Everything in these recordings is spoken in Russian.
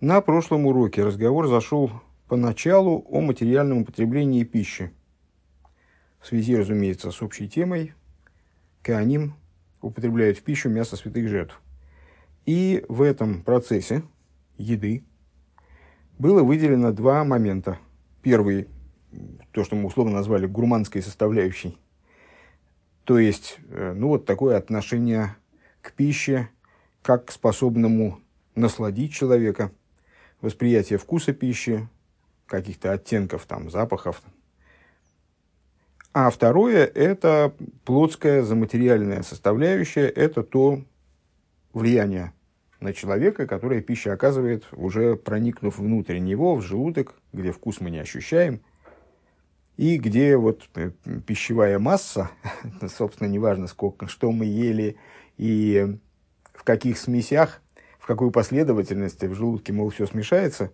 На прошлом уроке разговор зашел поначалу о материальном употреблении пищи. В связи, разумеется, с общей темой Кааним употребляют в пищу мясо святых жертв. И в этом процессе еды было выделено два момента. Первый, то, что мы условно назвали гурманской составляющей. То есть, э, ну вот такое отношение к пище, как к способному насладить человека – восприятие вкуса пищи, каких-то оттенков, там, запахов. А второе – это плотская заматериальная составляющая, это то влияние на человека, которое пища оказывает, уже проникнув внутрь него, в желудок, где вкус мы не ощущаем, и где вот э, пищевая масса, собственно, неважно, сколько, что мы ели и в каких смесях, в какой последовательности в желудке, мол, все смешается.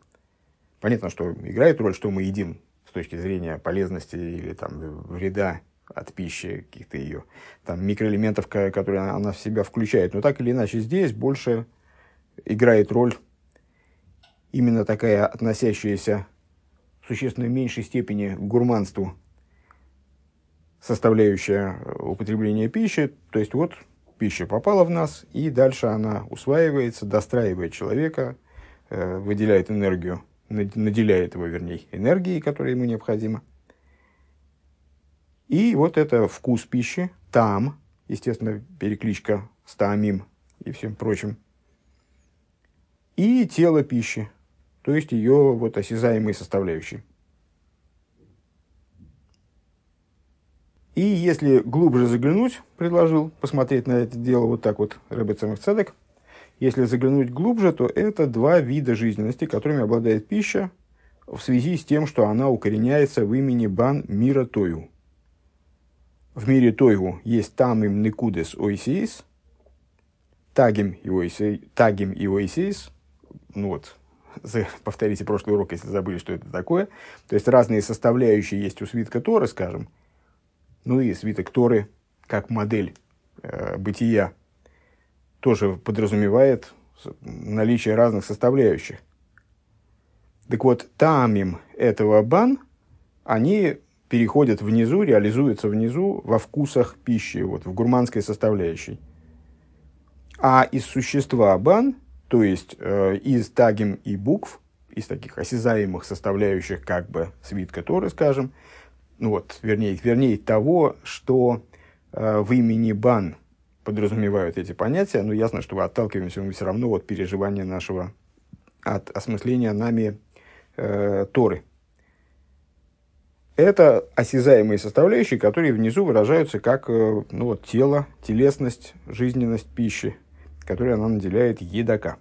Понятно, что играет роль, что мы едим с точки зрения полезности или там, вреда от пищи, каких-то ее там, микроэлементов, которые она, она в себя включает. Но так или иначе здесь больше играет роль именно такая относящаяся в существенно меньшей степени к гурманству составляющая употребления пищи. То есть вот пища попала в нас, и дальше она усваивается, достраивает человека, э, выделяет энергию, наделяет его, вернее, энергией, которая ему необходима. И вот это вкус пищи, там, естественно, перекличка с таамим и всем прочим, и тело пищи, то есть ее вот осязаемые составляющие. И если глубже заглянуть, предложил посмотреть на это дело вот так вот Рэббет Цедек, если заглянуть глубже, то это два вида жизненности, которыми обладает пища в связи с тем, что она укореняется в имени Бан мира Тою. В мире Тойгу есть там им Никудес Ойсейс, Тагим и Ойсейс, ну вот, повторите прошлый урок, если забыли, что это такое. То есть разные составляющие есть у свитка Торы, скажем, ну и свиток Торы, как модель э, бытия, тоже подразумевает наличие разных составляющих. Так вот, тамим этого бан, они переходят внизу, реализуются внизу во вкусах пищи, вот, в гурманской составляющей. А из существа бан, то есть э, из тагим и букв, из таких осязаемых составляющих, как бы свитка Торы, скажем, ну вот, вернее, вернее того, что э, в имени бан подразумевают эти понятия, но ясно, что отталкиваемся мы все равно от переживания нашего, от осмысления нами э, Торы. Это осязаемые составляющие, которые внизу выражаются как э, ну, вот, тело, телесность, жизненность пищи, которой она наделяет едока.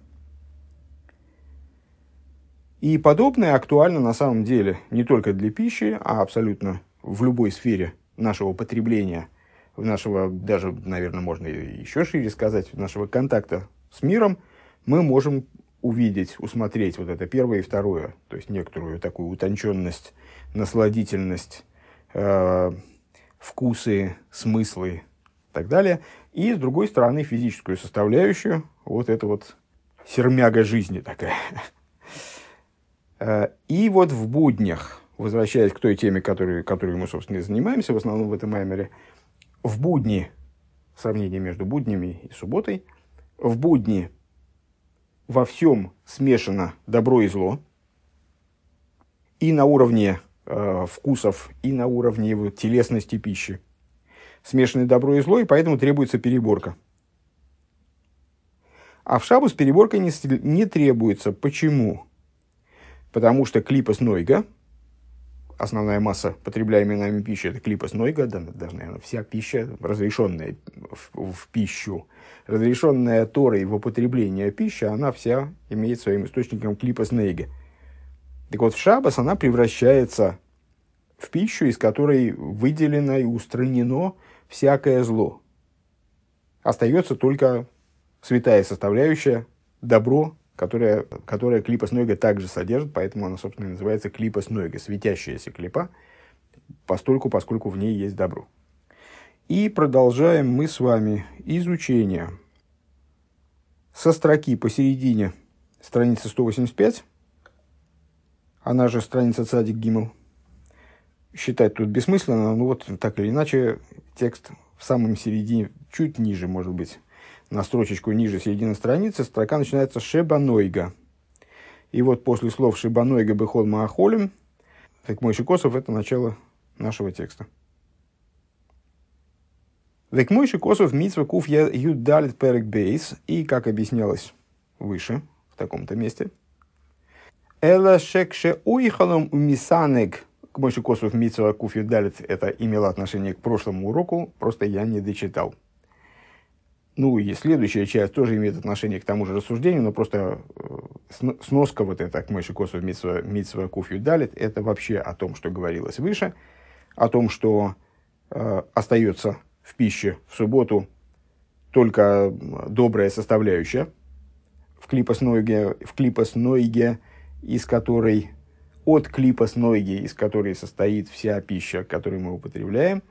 И подобное актуально на самом деле не только для пищи, а абсолютно в любой сфере нашего потребления, нашего, даже, наверное, можно еще шире сказать, нашего контакта с миром, мы можем увидеть, усмотреть вот это первое и второе, то есть некоторую такую утонченность, насладительность, э, вкусы, смыслы и так далее. И, с другой стороны, физическую составляющую, вот это вот сермяга жизни такая. Э, и вот в буднях, возвращаясь к той теме, которой, которой мы, собственно, и занимаемся, в основном в этом маймере, в будни, сравнение между буднями и субботой, в будни во всем смешано добро и зло, и на уровне э, вкусов, и на уровне телесности пищи. Смешаны добро и зло, и поэтому требуется переборка. А в шабус переборка не, не требуется. Почему? Потому что клипас нойга – основная масса потребляемой нами пищи – это клипас нойга, да, даже, наверное, вся пища, разрешенная в, в пищу, разрешенная Торой в употребление пищи, она вся имеет своим источником клипас нейга. Так вот, в шабас она превращается в пищу, из которой выделено и устранено всякое зло. Остается только святая составляющая, добро, которая, которая клипа Снойга также содержит, поэтому она, собственно, называется клипа Снойга, светящаяся клипа, постольку, поскольку в ней есть добро. И продолжаем мы с вами изучение со строки посередине страница 185, она же страница Цадик Гимл. Считать тут бессмысленно, но вот так или иначе текст в самом середине, чуть ниже, может быть, на строчечку ниже середины страницы, строка начинается «Шебанойга». И вот после слов «Шебанойга бехол маахолем» так мой Косов – это начало нашего текста. Век мой Косов митсва куф юдалит перек бейс. И, как объяснялось выше, в таком-то месте, Эла шекше уихалом умисанек к Мойши Косов Митсова Куфью Далит это имело отношение к прошлому уроку, просто я не дочитал. Ну и следующая часть тоже имеет отношение к тому же рассуждению, но просто э, сноска вот эта к Мойши Косов Митсова, Митсова Куфью Далит, это вообще о том, что говорилось выше, о том, что э, остается в пище в субботу только добрая составляющая в клипоснойге, в клипоснойге из которой от ноги, из которой состоит вся пища, которую мы употребляем.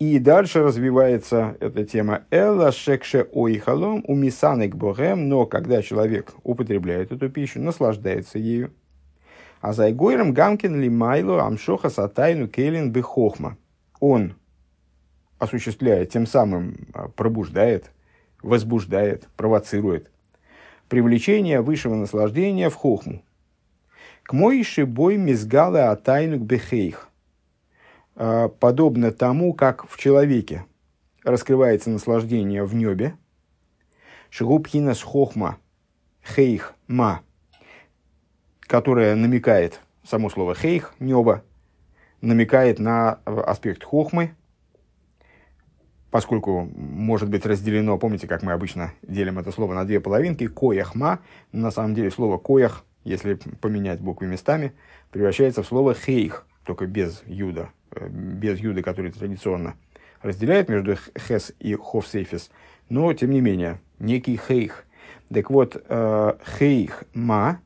И дальше развивается эта тема «Эла шекше ойхалом умисанек богем», но когда человек употребляет эту пищу, наслаждается ею. А зайгойром гамкин лимайло амшоха сатайну кейлин бехохма. Он осуществляет, тем самым а, пробуждает, возбуждает, провоцирует привлечение высшего наслаждения в хохму, к моиши бой мизгалы атайнук бехейх. А, подобно тому, как в человеке раскрывается наслаждение в небе. Шигубхинас хохма хейх ма, которая намекает, само слово хейх, небо, намекает на аспект хохмы, поскольку может быть разделено, помните, как мы обычно делим это слово на две половинки, кояхма, на самом деле слово коях если поменять буквы местами, превращается в слово хейх, только без юда, э, без юда, который традиционно разделяет между хес и ховсейфис, но, тем не менее, некий хейх. Так вот, э, хейх ма,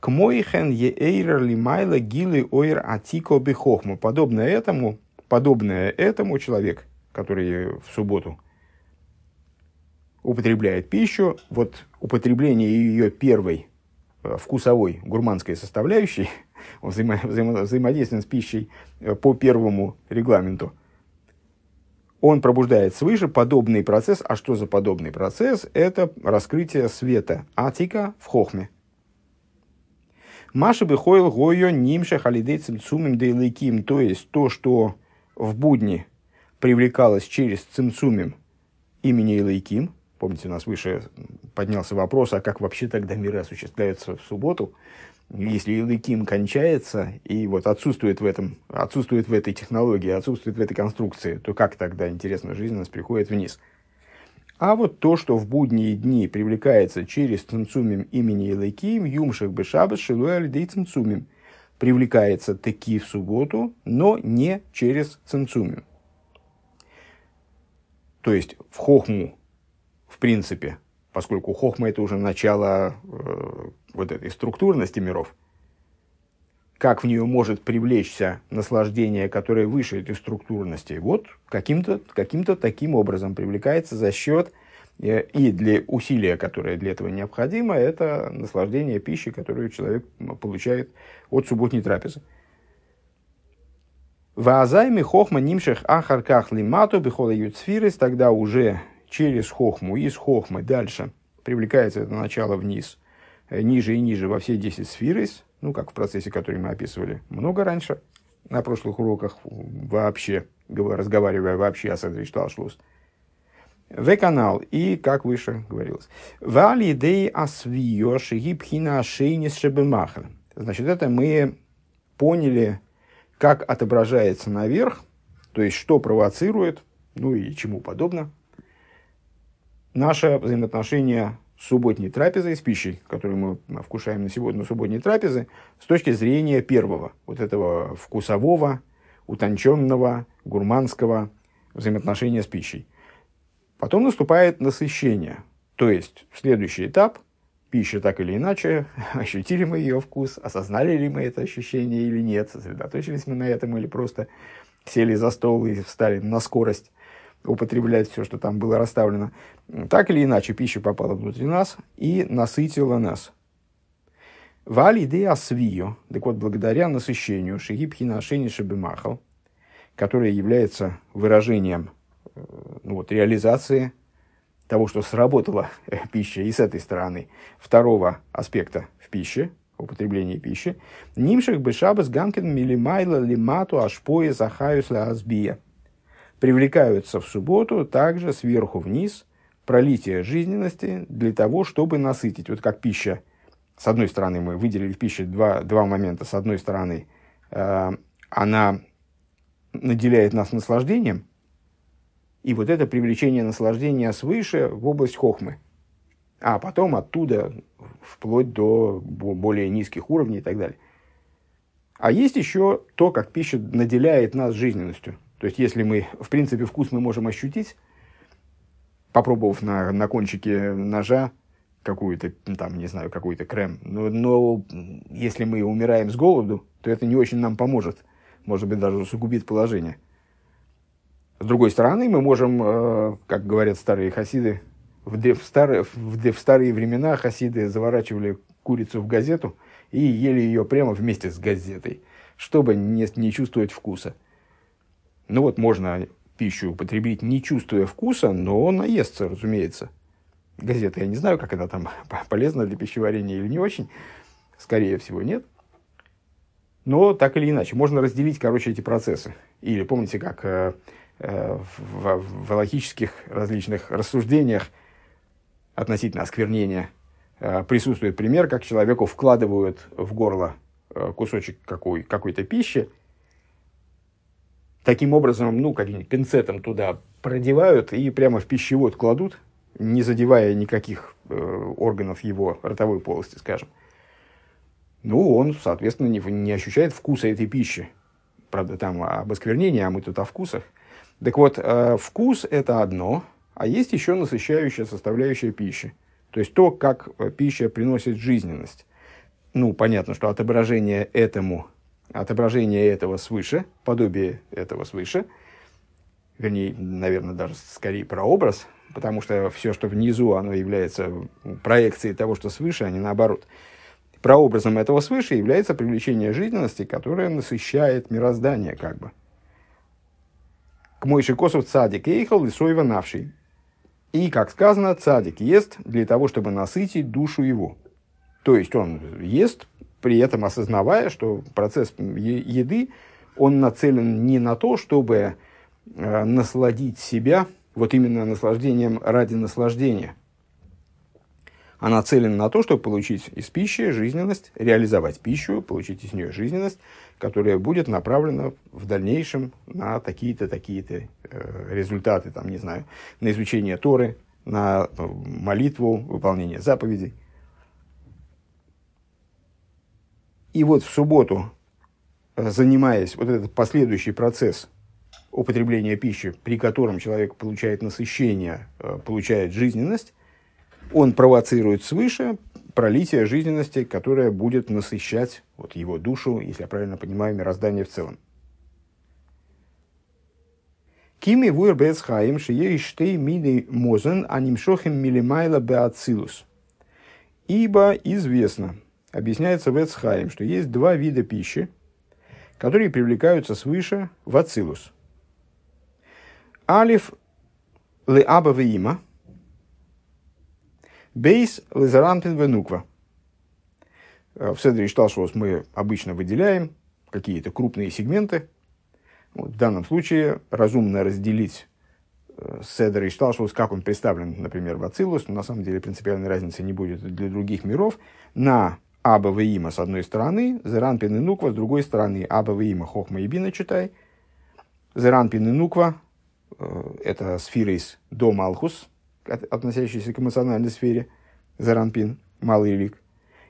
к моихен еэйр лимайла гилы ойр атико бихохму. Подобное этому, подобное этому человек, который в субботу употребляет пищу, вот употребление ее первой вкусовой, гурманской составляющей, взаимо, взаимо, взаимодействием с пищей э, по первому регламенту, он пробуждает свыше подобный процесс. А что за подобный процесс? Это раскрытие света атика в хохме. Маша бы хойл гойо нимша халидей цимцумим дейлейким. То есть то, что в будни привлекалось через цимцумим имени Илайким – Помните, у нас выше поднялся вопрос, а как вообще тогда миры осуществляются в субботу? Если Илыким кончается, и вот отсутствует в, этом, отсутствует в этой технологии, отсутствует в этой конструкции, то как тогда, интересно, жизнь у нас приходит вниз? А вот то, что в будние дни привлекается через цинцумим имени Илыким, юмших бешабас шилуэль цинцумим, привлекается таки в субботу, но не через цинцумим. То есть в хохму принципе, поскольку хохма это уже начало э, вот этой структурности миров, как в нее может привлечься наслаждение, которое выше этой структурности, вот каким-то каким таким образом привлекается за счет э, и для усилия, которое для этого необходимо, это наслаждение пищи, которую человек получает от субботней трапезы. Ваазайми хохма нимших ахарках лимату бихола юцфирис, тогда уже через хохму, из хохмы дальше привлекается это начало вниз, э, ниже и ниже во все 10 сферис, ну, как в процессе, который мы описывали много раньше, на прошлых уроках вообще, разговаривая вообще о Седришталшлус. В канал и, как выше говорилось, вали идеи асвио шигибхина шейнис шебемахр. Значит, это мы поняли, как отображается наверх, то есть, что провоцирует, ну и чему подобно, наше взаимоотношение с субботней трапезой, с пищей, которую мы вкушаем на сегодня на субботней трапезе, с точки зрения первого, вот этого вкусового, утонченного, гурманского взаимоотношения с пищей. Потом наступает насыщение, то есть следующий этап – пища так или иначе, ощутили мы ее вкус, осознали ли мы это ощущение или нет, сосредоточились мы на этом или просто сели за стол и встали на скорость употреблять все, что там было расставлено. Так или иначе, пища попала внутри нас и насытила нас. Вали идея свию, так вот, благодаря насыщению шигибхина ашени шабимахал, которое является выражением э, ну, вот, реализации того, что сработала пища и с этой стороны, второго аспекта в пище, употребления пищи, нимших бы шабас гамкин милимайла лимату ашпоя захаюс азбия. Привлекаются в субботу также сверху вниз пролитие жизненности для того, чтобы насытить. Вот как пища. С одной стороны, мы выделили в пище два, два момента. С одной стороны, э, она наделяет нас наслаждением, и вот это привлечение наслаждения свыше в область хохмы. А потом оттуда вплоть до более низких уровней и так далее. А есть еще то, как пища наделяет нас жизненностью. То есть, если мы, в принципе, вкус мы можем ощутить, попробовав на, на кончике ножа какую-то, там, не знаю, какой-то крем. Но, но если мы умираем с голоду, то это не очень нам поможет. Может быть, даже усугубит положение. С другой стороны, мы можем, э, как говорят старые хасиды, в, в, старые, в, в старые времена хасиды заворачивали курицу в газету и ели ее прямо вместе с газетой, чтобы не, не чувствовать вкуса. Ну вот, можно пищу употребить, не чувствуя вкуса, но наестся, разумеется. Газета, я не знаю, как она там полезна для пищеварения или не очень. Скорее всего, нет. Но так или иначе, можно разделить, короче, эти процессы. Или помните, как э, Э, в, в логических различных рассуждениях относительно осквернения э, присутствует пример, как человеку вкладывают в горло э, кусочек какой, какой-то пищи, таким образом, ну, каким-нибудь пинцетом туда продевают и прямо в пищевод кладут, не задевая никаких э, органов его ротовой полости, скажем. Ну, он, соответственно, не, не ощущает вкуса этой пищи. Правда, там об осквернении, а мы тут о вкусах – так вот, э, вкус – это одно, а есть еще насыщающая составляющая пищи. То есть то, как э, пища приносит жизненность. Ну, понятно, что отображение этому, отображение этого свыше, подобие этого свыше, вернее, наверное, даже скорее прообраз, потому что все, что внизу, оно является проекцией того, что свыше, а не наоборот. Прообразом этого свыше является привлечение жизненности, которое насыщает мироздание, как бы к Мойши Косов цадик ейхал и соева навший. И, как сказано, цадик ест для того, чтобы насытить душу его. То есть он ест, при этом осознавая, что процесс еды, он нацелен не на то, чтобы э, насладить себя, вот именно наслаждением ради наслаждения, а нацелен на то, чтобы получить из пищи жизненность, реализовать пищу, получить из нее жизненность, которая будет направлена в дальнейшем на такие-то, такие-то э, результаты, там, не знаю, на изучение Торы, на э, молитву, выполнение заповедей. И вот в субботу, э, занимаясь вот этот последующий процесс употребления пищи, при котором человек получает насыщение, получает жизненность, он провоцирует свыше пролитие жизненности, которое будет насыщать вот его душу, если я правильно понимаю, мироздание в целом. Кими вуэр бецхаим шией штей миды мозен анимшохим милимайла беацилус. Ибо известно, объясняется в Эцхаим, что есть два вида пищи, которые привлекаются свыше в ацилус. Алиф леаба има – Бейс Лазарампин Венуква. Э, в Седре Шталшос мы обычно выделяем какие-то крупные сегменты. Вот в данном случае разумно разделить э, Седер и Шталшус, как он представлен, например, в Ацилус, на самом деле принципиальной разницы не будет для других миров, на Аба Има с одной стороны, Зеранпин и Нуква с другой стороны, Аба Има Хохма и Бина читай, Зеранпин и Нуква, э, это сфирис до Малхус, относящийся к эмоциональной сфере, Заранпин, малый лик,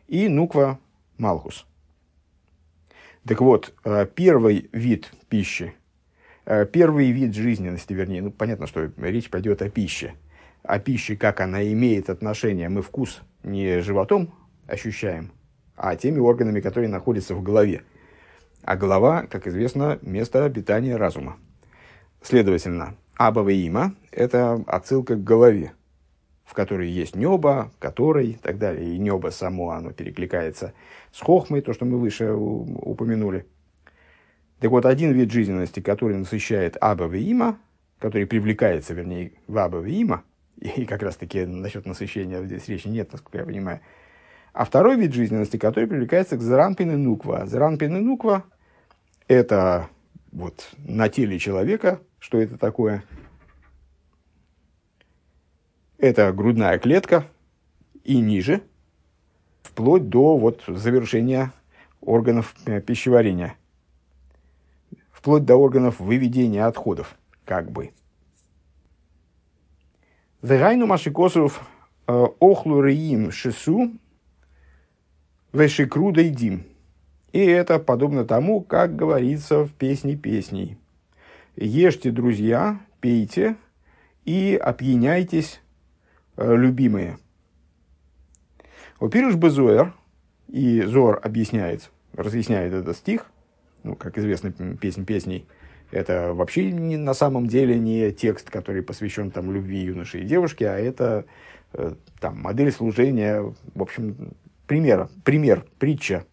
и Нуква Малхус. Так вот, э, первый вид пищи, э, первый вид жизненности, вернее, ну, понятно, что речь пойдет о пище, о пище, как она имеет отношение, мы вкус не животом ощущаем, а теми органами, которые находятся в голове. А голова, как известно, место обитания разума. Следовательно, Абава има – это отсылка к голове, в которой есть небо, который и так далее. И небо само, оно перекликается с хохмой, то, что мы выше упомянули. Так вот, один вид жизненности, который насыщает Абава има, который привлекается, вернее, в Абава има, и как раз-таки насчет насыщения здесь речи нет, насколько я понимаю. А второй вид жизненности, который привлекается к Заранпин и Нуква. Заранпин и Нуква – это вот на теле человека, что это такое? Это грудная клетка и ниже, вплоть до вот завершения органов э, пищеварения, вплоть до органов выведения отходов, как бы. Вегайну машикосов э, охлу реим шису вешикру дим. И это подобно тому, как говорится в песне песней. Ешьте, друзья, пейте и опьяняйтесь, э, любимые. Во-первых, Безуэр, и Зор объясняет, разъясняет этот стих, ну, как известно, песнь песней – это вообще не, на самом деле не текст, который посвящен там, любви юноши и девушки, а это э, там, модель служения, в общем, пример, пример, притча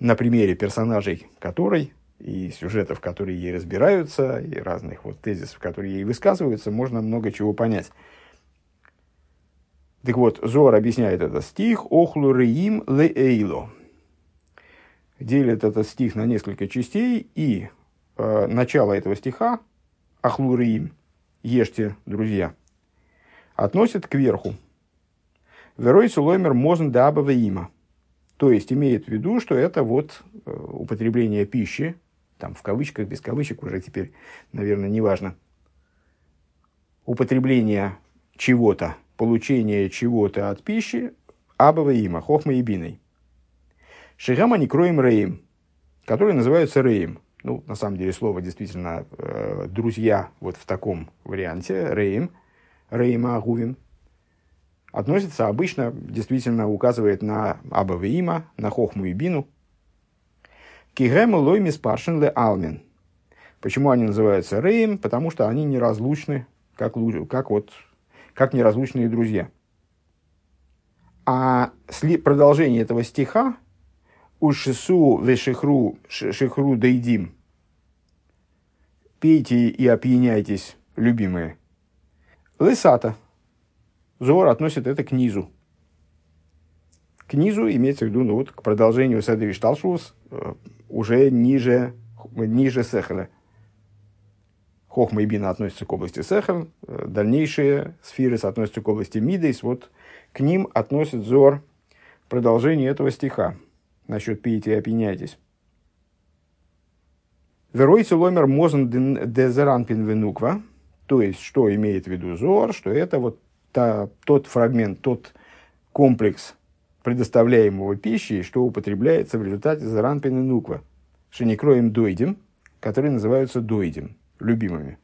на примере персонажей которой и сюжетов, которые ей разбираются, и разных вот тезисов, которые ей высказываются, можно много чего понять. Так вот, Зор объясняет этот стих «Охлу реим ле эйло» делит этот стих на несколько частей, и э, начало этого стиха, ахлуриим, ешьте, друзья, относит к верху. Верой сулоймер мозн дабава има. То есть имеет в виду, что это вот э, употребление пищи, там в кавычках, без кавычек уже теперь, наверное, неважно. Употребление чего-то, получение чего-то от пищи, абава има, хохма и биной. Шигама не кроем рейм, которые называются рейм. Ну, на самом деле, слово действительно э, друзья вот в таком варианте. Рейм, рейма агувим. Относится обычно, действительно указывает на Абавеима, на Хохму и Бину. Кигему лойми спаршен ле алмин. Почему они называются рейм? Потому что они неразлучны, как, как, вот, как неразлучные друзья. А продолжение этого стиха Ушису вешихру шихру дейдим. Пейте и опьяняйтесь, любимые. Лысата. Зор относит это к низу. К низу имеется в виду, ну вот, к продолжению Седри Шталшус, э, уже ниже, ниже Сехеля. Хохма и Бина относятся к области Сехель, э, дальнейшие сферы относятся к области Мидейс. Вот к ним относит Зор продолжение этого стиха насчет пейте и опьяняйтесь. Веройте ломер мозен дезеранпин венуква, то есть, что имеет в виду Зор, что это вот та, тот фрагмент, тот комплекс предоставляемого пищи, что употребляется в результате заранпин и нуква, шеникроем дойдем, которые называются дойдем, любимыми.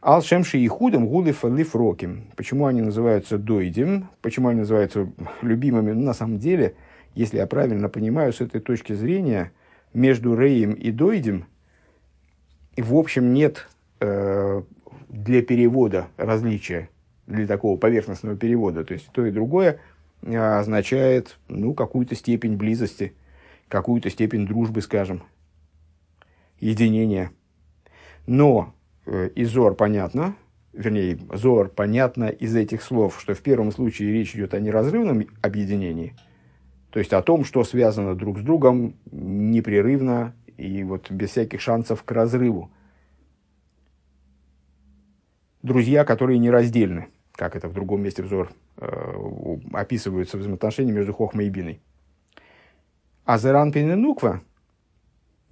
Алшемши и худом гулиф лифроким. Почему они называются дойдем? Почему они называются любимыми? Ну, на самом деле – если я правильно понимаю, с этой точки зрения, между Реем и Дойдем, в общем, нет э, для перевода различия, для такого поверхностного перевода. То есть, то и другое э, означает ну, какую-то степень близости, какую-то степень дружбы, скажем, единения. Но э, из Зор понятно, вернее, Зор понятно из этих слов, что в первом случае речь идет о неразрывном объединении – то есть о том, что связано друг с другом непрерывно и вот без всяких шансов к разрыву. Друзья, которые нераздельны, как это в другом месте взор э, описываются взаимоотношения между Хохмой и Биной. А Заранпин и Нуква,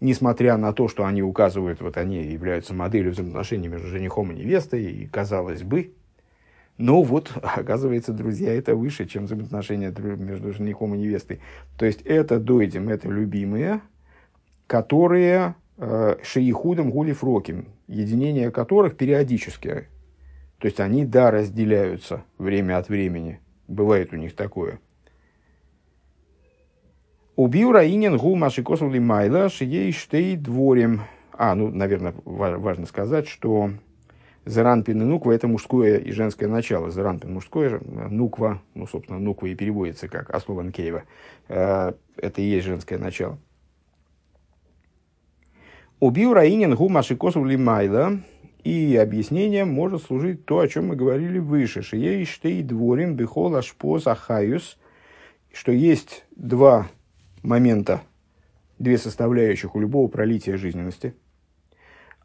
несмотря на то, что они указывают, вот они являются моделью взаимоотношений между женихом и невестой, и казалось бы, но вот, оказывается, друзья, это выше, чем взаимоотношения между женихом и невестой. То есть, это дойдем, это любимые, которые э, шеихудом гулиф роким, единение которых периодически. То есть, они, да, разделяются время от времени. Бывает у них такое. Убил Раинин гу машикосули майла шией дворем А, ну, наверное, важно сказать, что Заранпин и Нуква – это мужское и женское начало. Заранпин – мужское, Нуква, ну, собственно, Нуква и переводится как Аслован Кейва. Э, это и есть женское начало. Убил Раинин гу машикосу лимайла. И объяснением может служить то, о чем мы говорили выше. Шией штей дворим бихол ашпос ахаюс. Что есть два момента, две составляющих у любого пролития жизненности –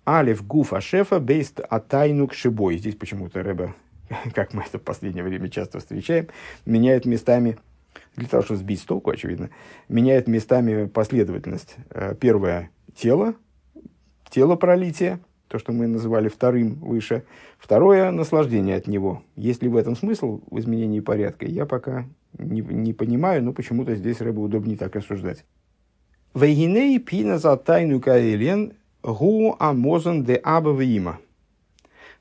Алиф гуфа шефа бейст атайну к. Здесь почему-то Рэбе, как мы это в последнее время часто встречаем, меняет местами, для того, чтобы сбить с толку, очевидно, меняет местами последовательность. Э, первое – тело, тело пролития, то, что мы называли вторым выше. Второе – наслаждение от него. Есть ли в этом смысл в изменении порядка, я пока не, не понимаю, но почему-то здесь Рэбе удобнее так рассуждать. Вейгиней пина за тайну каэлен Гу амозан де абавима.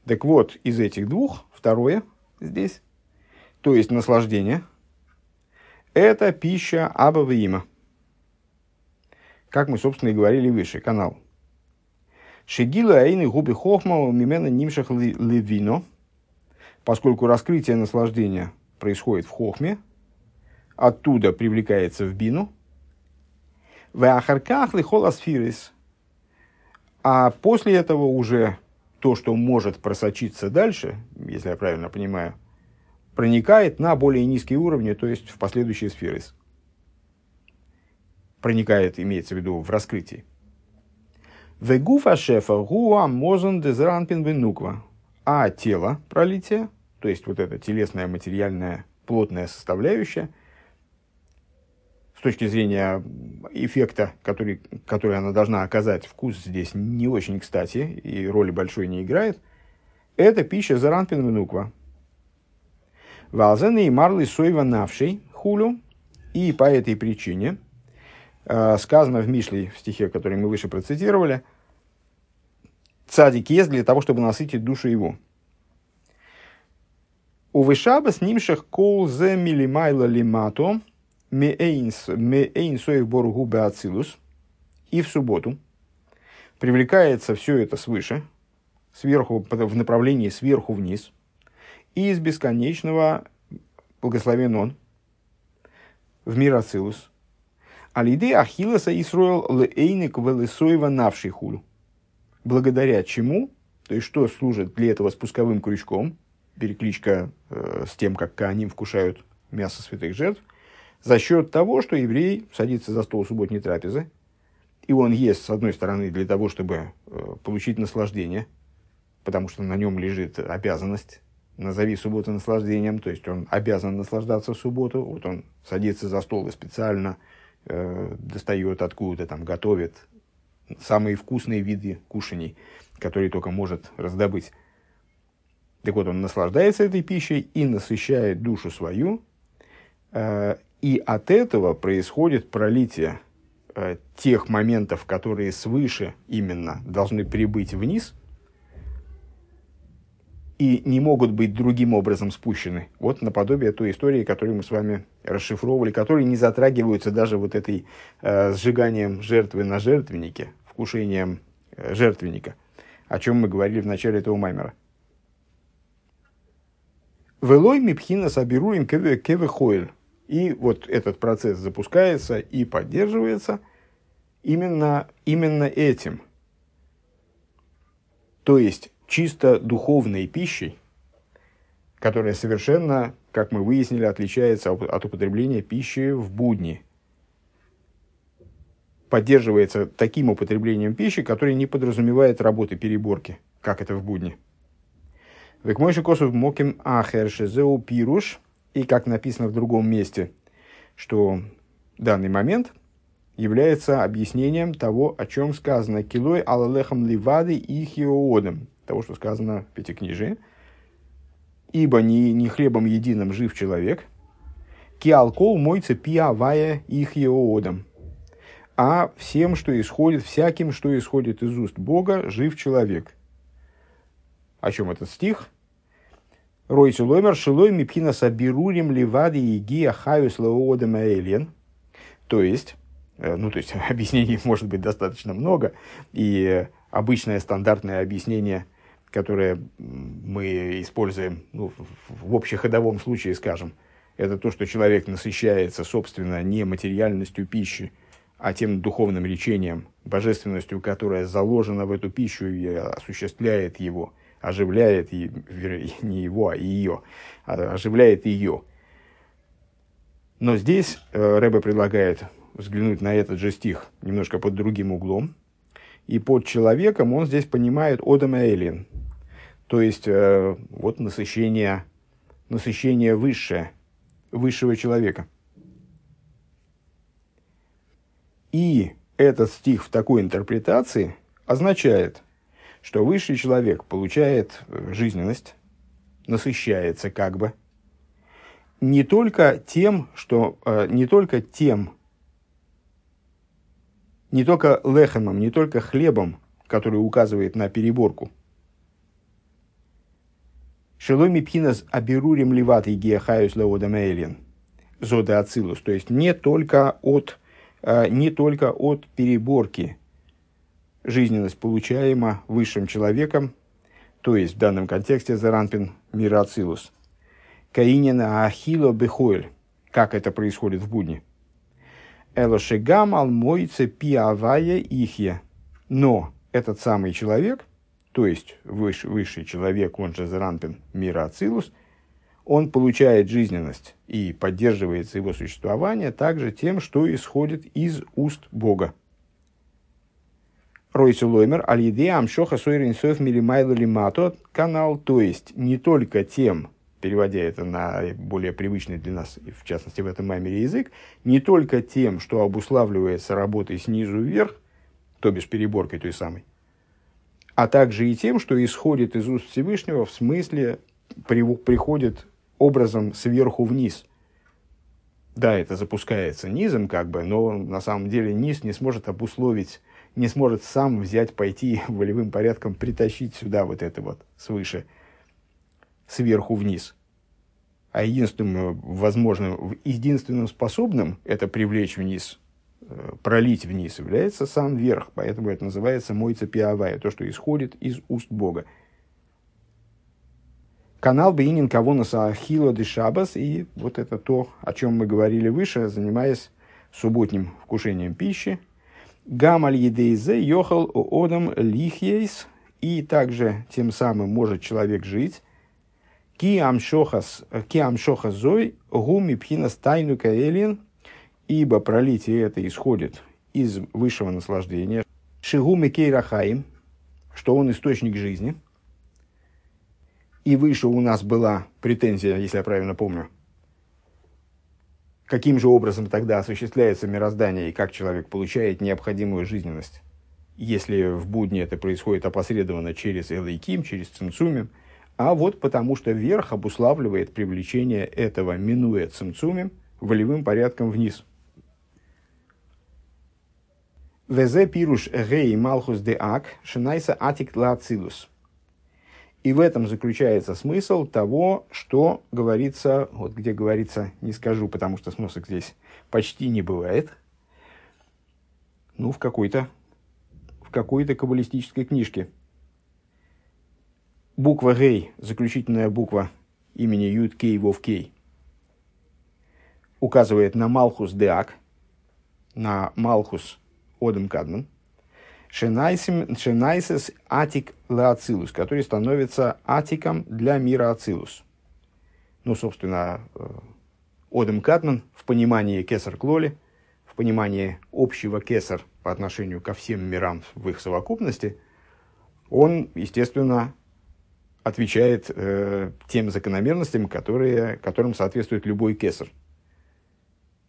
Так вот, из этих двух, второе здесь, то есть наслаждение, это пища абавима. Как мы, собственно, и говорили выше, канал. Шигила айны губи хохма мимена нимшах левино, поскольку раскрытие наслаждения происходит в хохме, оттуда привлекается в бину. В ахарках лихоласфирис – а после этого уже то, что может просочиться дальше, если я правильно понимаю, проникает на более низкие уровни, то есть в последующие сферы. Проникает, имеется в виду, в раскрытии. Вегуфа шефа гуа мозон дезранпин венуква. А тело пролития, то есть вот эта телесная, материальная, плотная составляющая – с точки зрения эффекта, который, который она должна оказать, вкус здесь не очень кстати и роли большой не играет, это пища заранпин внуква. Валзены и марлы сойва навшей хулю, и по этой причине э, сказано в Мишле, в стихе, который мы выше процитировали, цадик есть для того, чтобы насытить душу его. У вышаба снимших кол зе милимайла лимато – Меэйн боргу беацилус. И в субботу привлекается все это свыше, сверху, в направлении сверху вниз, и из бесконечного благословен он в мир Ацилус. Алиды Ахиллеса Исруэл Лейник Велесоева навший хулю. Благодаря чему, то есть что служит для этого спусковым крючком, перекличка э, с тем, как они вкушают мясо святых жертв, за счет того, что еврей садится за стол субботней трапезы, и он ест, с одной стороны, для того, чтобы э, получить наслаждение, потому что на нем лежит обязанность, назови субботу наслаждением, то есть он обязан наслаждаться в субботу, вот он садится за стол и специально э, достает откуда-то там, готовит самые вкусные виды кушаний, которые только может раздобыть. Так вот, он наслаждается этой пищей и насыщает душу свою, э, и от этого происходит пролитие э, тех моментов, которые свыше именно должны прибыть вниз и не могут быть другим образом спущены. Вот наподобие той истории, которую мы с вами расшифровывали, которые не затрагиваются даже вот этой э, сжиганием жертвы на жертвеннике, вкушением э, жертвенника, о чем мы говорили в начале этого маймера. Велой мипхина сабируем кеве кеве хойль. И вот этот процесс запускается и поддерживается именно, именно этим. То есть чисто духовной пищей, которая совершенно, как мы выяснили, отличается от употребления пищи в будни. Поддерживается таким употреблением пищи, которое не подразумевает работы переборки, как это в будни. Век мой косов моким ахершезеу пируш – и как написано в другом месте, что данный момент является объяснением того, о чем сказано «Килой алалехам ливады и хиоодом», того, что сказано в Пятикнижии. «Ибо не, не хлебом единым жив человек, киалкол мойца пиавая и хиоодом, а всем, что исходит, всяким, что исходит из уст Бога, жив человек». О чем этот стих? Ройцу лоймер шилой мипхина сабирурим ливади и гия хаюс лаодем. То есть, э, ну, то есть, объяснений может быть достаточно много, и обычное стандартное объяснение, которое мы используем ну, в общеходовом случае, скажем. Это то, что человек насыщается, собственно, не материальностью пищи, а тем духовным лечением, божественностью, которая заложена в эту пищу и осуществляет его, оживляет, не его, а ее, а оживляет ее. Но здесь э, Рэбе предлагает взглянуть на этот же стих немножко под другим углом. И под человеком он здесь понимает Одам Эйлин, то есть э, вот насыщение, насыщение высшее, высшего человека. И этот стих в такой интерпретации означает, что высший человек получает э, жизненность, насыщается как бы, не только тем, что, э, не только тем, не только лехемом, не только хлебом, который указывает на переборку. Шеломи пхинас аберурим ливат и геохаюс леодамейлин. Зода ацилус. То есть не только от не только от переборки. Жизненность получаема высшим человеком, то есть в данном контексте Заранпин Мирацилус. Каинина Ахило Бехоэль, как это происходит в будни. Элошегам Алмойце Пиавая Ихья. Но этот самый человек, то есть высший, высший человек, он же Заранпин Мирацилус – он получает жизненность и поддерживается его существование также тем, что исходит из уст Бога. Ройсу Лоймер, Аль-Еде Амшоха Сойринсоев Милимайло Лимато канал, то есть не только тем, переводя это на более привычный для нас, в частности в этом маймере язык, не только тем, что обуславливается работой снизу вверх, то бишь переборкой той самой, а также и тем, что исходит из уст Всевышнего в смысле при, приходит образом сверху вниз. Да, это запускается низом, как бы, но на самом деле низ не сможет обусловить, не сможет сам взять, пойти волевым порядком, притащить сюда вот это вот свыше, сверху вниз. А единственным возможным, единственным способным это привлечь вниз, э, пролить вниз является сам верх. Поэтому это называется мойца пиавая, то, что исходит из уст Бога. Канал Бейнин Кавонаса Ахила де. И вот это то, о чем мы говорили выше, занимаясь субботним вкушением пищи. Гамаль едейзе йохал одам лихейс. И также тем самым может человек жить. Ки амшохас зой гуми пхинас тайну каэлин. Ибо пролитие это исходит из высшего наслаждения. Шигуми кейрахаим, что он источник жизни – и выше у нас была претензия, если я правильно помню, каким же образом тогда осуществляется мироздание и как человек получает необходимую жизненность. Если в будни это происходит опосредованно через Элайким, через Цимцумим, а вот потому что верх обуславливает привлечение этого, минуя Цимцумим, волевым порядком вниз. Везе пируш гей малхус де ак, шинайса атик лацилус. И в этом заключается смысл того, что говорится, вот где говорится, не скажу, потому что сносок здесь почти не бывает, ну, в какой-то в какой-то каббалистической книжке. Буква Гей, заключительная буква имени Юд Кей Вов Кей, указывает на Малхус Деак, на Малхус Одем Кадман, Шенайсис Атик Леоцилус, который становится Атиком для мира Ацилус. Ну, собственно, э, Одем Катман в понимании Кесар Клоли, в понимании общего Кесар по отношению ко всем мирам в их совокупности, он, естественно, отвечает э, тем закономерностям, которые, которым соответствует любой кесар.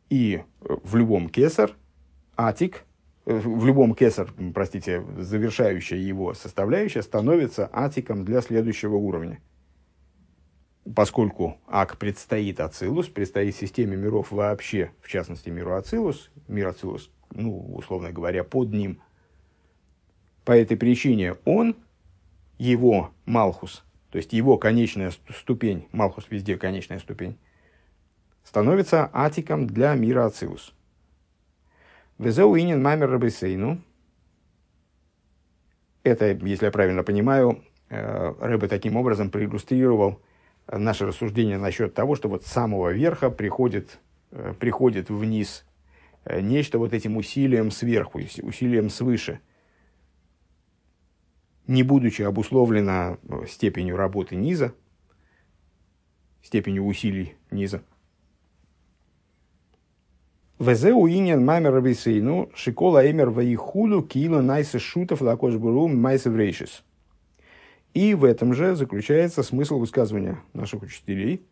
И в любом кесар атик в любом кесар, простите, завершающая его составляющая, становится атиком для следующего уровня. Поскольку ак предстоит Ацилус, предстоит системе миров вообще, в частности миру Ацилус, мир Ацилус, ну, условно говоря, под ним. По этой причине он, его Малхус, то есть его конечная ступень, Малхус везде конечная ступень, становится атиком для мира Ацилус. Везеу инин маймер рабисейну. Это, если я правильно понимаю, э, Рэбе таким образом проиллюстрировал наше рассуждение насчет того, что вот с самого верха приходит, э, приходит вниз э, нечто вот этим усилием сверху, усилием свыше, не будучи обусловлено степенью работы низа, степенью усилий низа. Везе уинен маймер рабисейну шикола эмер ваихулу кило найсы шутов лакош буру майсы врейшис. И в этом же заключается смысл высказывания наших учителей,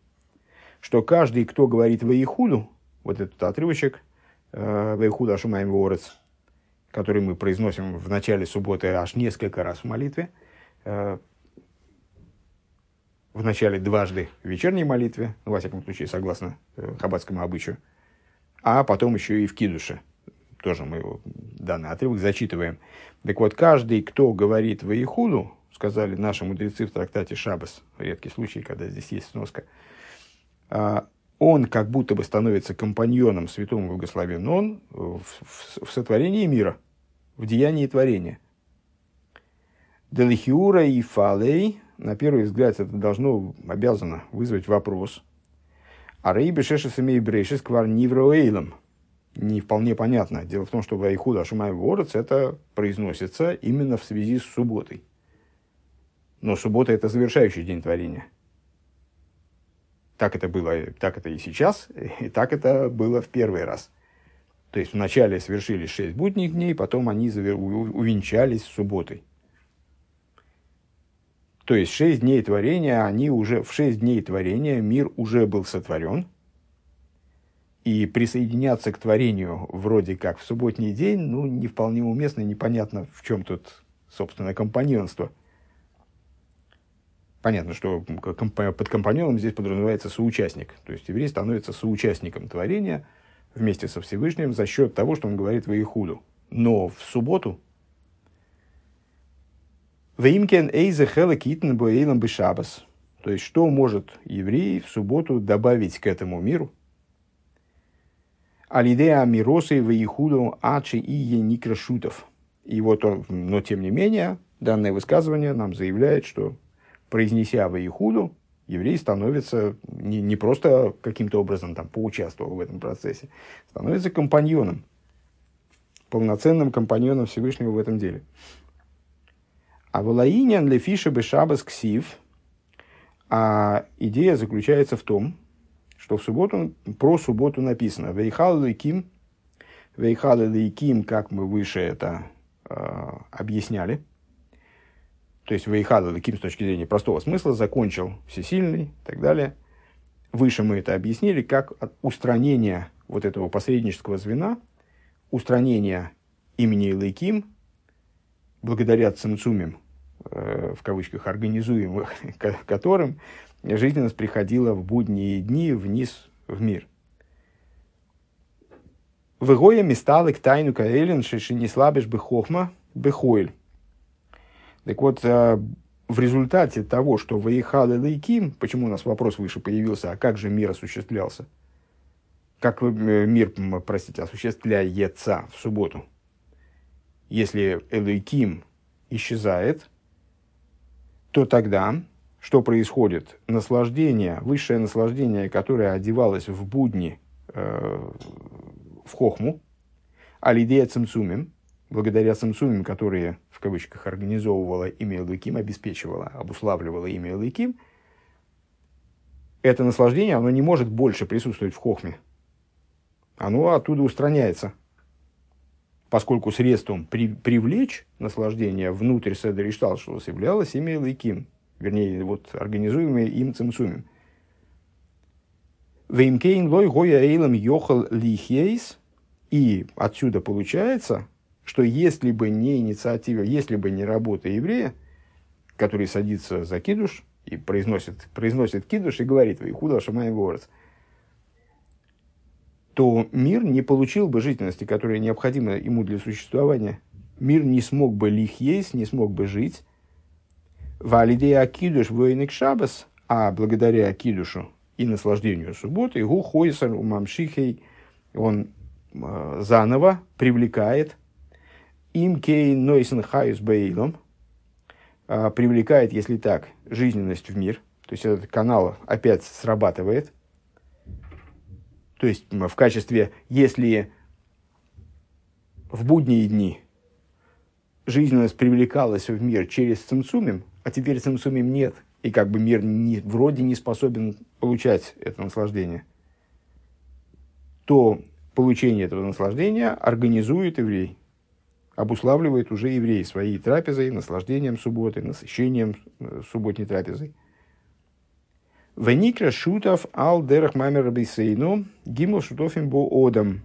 что каждый, кто говорит ваихулу, вот этот отрывочек, э, ваихуда шумаем ворец, который мы произносим в начале субботы аж несколько раз в молитве, э, в начале дважды в вечерней молитве, ну, во всяком случае, согласно э, хаббатскому обычаю, а потом еще и в кидуше. Тоже мы его, данный отрывок зачитываем. Так вот, каждый, кто говорит Ваихуду, сказали наши мудрецы в трактате Шабас, редкий случай, когда здесь есть сноска, а, он как будто бы становится компаньоном святому благословен он в, в, в сотворении мира, в деянии творения. Делихиура и фалей, на первый взгляд, это должно, обязано вызвать вопрос – а рейбе шешес имей брейшес квар нивроэйлом. Не вполне понятно. Дело в том, что Вайхуда Шумай Ворец это произносится именно в связи с субботой. Но суббота это завершающий день творения. Так это было, так это и сейчас, и так это было в первый раз. То есть вначале совершились шесть будних дней, потом они увенчались субботой. То есть шесть дней творения, они уже в шесть дней творения мир уже был сотворен. И присоединяться к творению вроде как в субботний день, ну, не вполне уместно, непонятно, в чем тут, собственно, компаньонство. Понятно, что под компаньоном здесь подразумевается соучастник. То есть еврей становится соучастником творения вместе со Всевышним за счет того, что он говорит в Иехуду. Но в субботу Веймкен эйзе хелакитн боэйлам бешабас. То есть, что может еврей в субботу добавить к этому миру? Алидея миросы вейхуду ачи и еникрашутов. И вот он, но тем не менее, данное высказывание нам заявляет, что произнеся вейхуду, еврей становится не, не просто каким-то образом там поучаствовал в этом процессе, становится компаньоном, полноценным компаньоном Всевышнего в этом деле. А волаинян лефиша бешабас ксив. А идея заключается в том, что в субботу, про субботу написано «Вейхал лейким», «Вейхал лейким», как мы выше это э, объясняли, то есть «Вейхал лейким» с точки зрения простого смысла, закончил всесильный и так далее. Выше мы это объяснили как устранение вот этого посреднического звена, устранение имени Лейким, благодаря цимцумим, Э, в кавычках, организуемых, которым жизненность приходила в будние дни вниз в мир. Выгоя месталык тайну каэлен шиши не слабишь бы хохма бехойль. Так вот, э, в результате того, что выехал Лейким, почему у нас вопрос выше появился, а как же мир осуществлялся? Как э, мир, простите, осуществляется в субботу? Если Элейким исчезает, то тогда что происходит? Наслаждение, высшее наслаждение, которое одевалось в будни э, в хохму, алидея цимцумим, благодаря цимцумим, которые, в кавычках, организовывала имя Лыким, обеспечивала, обуславливала имя Лыким, это наслаждение, оно не может больше присутствовать в хохме. Оно оттуда устраняется. Поскольку средством при, привлечь наслаждение внутрь Седер Ишталшус являлось имя Лейким, вернее, вот организуемое им цимсумим. ואם כן לא היה העולם יכול לחיות, и отсюда получается, что если бы не инициатива, если бы не работа еврея, который садится за кидуш и произносит, произносит кидуш и говорит, ויכולו השמים והארץ, то мир не получил бы жизненности, которая необходима ему для существования – мир не смог бы לחיות, не смог бы жить. ועל ידי הקידוש ועונג שבת, а благодаря кидушу и наслаждению субботы, гу хойсар умамшихей, он э, заново привлекает им кей нойсен хаюс бейлом, а, привлекает, если так, жизненность в мир, то есть этот канал опять срабатывает, то есть в качестве, если в будние дни жизненность привлекалась в мир через цимцумим, а теперь цимцумим нет, и как бы мир не, вроде не способен получать это наслаждение, то получение этого наслаждения организует еврей, обуславливает уже еврей своей трапезой, наслаждением субботы, насыщением э, субботней трапезой. Веникра шутов ал дерах мамер бейсейну гимл шутофим бо одам.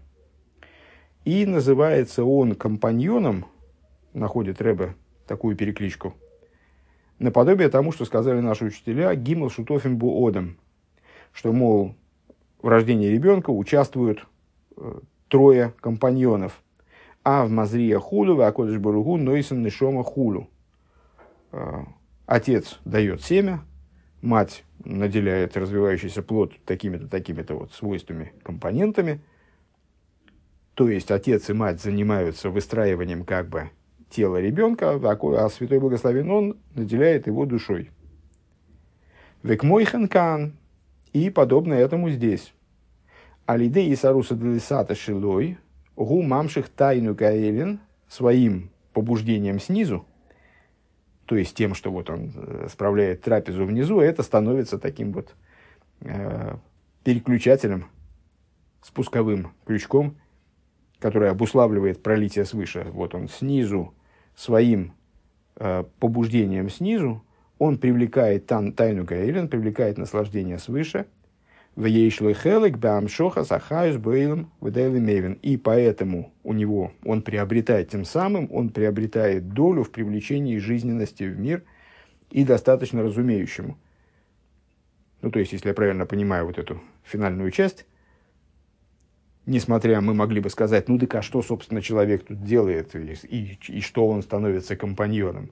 И называется он компаньоном, находит Рэбе такую перекличку, наподобие тому, что сказали наши учителя, гимл шутофим бо одам, что, мол, в рождении ребенка участвуют э, трое компаньонов. А в Мазрия хулю, а Кодыш Баругу, Нойсон Нишома хулю. Э, отец дает семя, мать наделяет развивающийся плод такими-то, такими-то вот свойствами, компонентами. То есть отец и мать занимаются выстраиванием как бы тела ребенка, а Святой Благословен Он наделяет его душой. Век мой ханкан, и подобно этому здесь. Алиде и Саруса Делисата Шилой, гу мамших тайну гаэлин, своим побуждением снизу, то есть тем, что вот он э, справляет трапезу внизу, это становится таким вот э, переключателем, спусковым крючком, который обуславливает пролитие свыше. Вот он снизу, своим э, побуждением снизу, он привлекает тан, тайну Гаэлен, привлекает наслаждение свыше, в ейшлой хелек бамшоха сахаюс бейлем мевен. И поэтому у него он приобретает тем самым, он приобретает долю в привлечении жизненности в мир и достаточно разумеющему. Ну, то есть, если я правильно понимаю вот эту финальную часть, несмотря, мы могли бы сказать, ну, так а что, собственно, человек тут делает, и, и, что он становится компаньоном?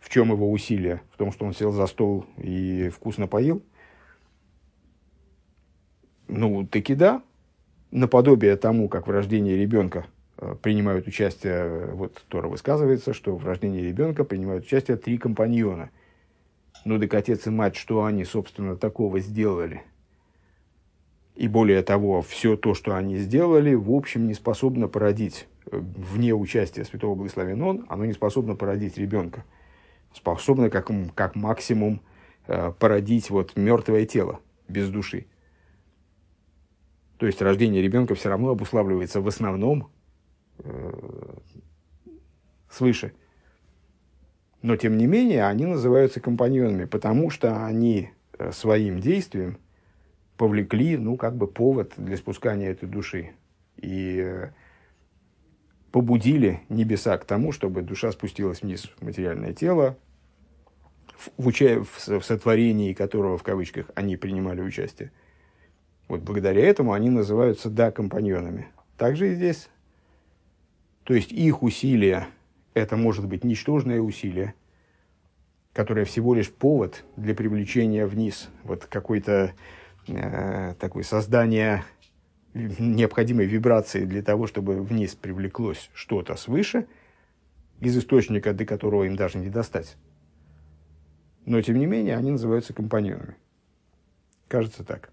В чем его усилие? В том, что он сел за стол и вкусно поил – ну, таки да. Наподобие тому, как в рождении ребенка э, принимают участие, э, вот Тора высказывается, что в рождении ребенка принимают участие три компаньона. Ну, так отец и мать, что они, собственно, такого сделали? И более того, все то, что они сделали, в общем, не способно породить, э, вне участия Святого Благословения Он, оно не способно породить ребенка. Способно как, как максимум породить вот мертвое тело без души. То есть рождение ребенка все равно обуславливается в основном э, свыше. Но тем не менее они называются компаньонами, потому что они э, своим действием повлекли, ну, как бы повод для спускания этой души. И э, побудили небеса к тому, чтобы душа спустилась вниз в материальное тело, в, в, в, в сотворении которого, в кавычках, они принимали участие. Вот благодаря этому они называются да компаньонами. Также и здесь. То есть их усилия, это может быть ничтожное усилие, которое всего лишь повод для привлечения вниз. Вот какой-то э, такой создание необходимой вибрации для того, чтобы вниз привлеклось что-то свыше, из источника, до которого им даже не достать. Но, тем не менее, они называются компаньонами. Кажется так.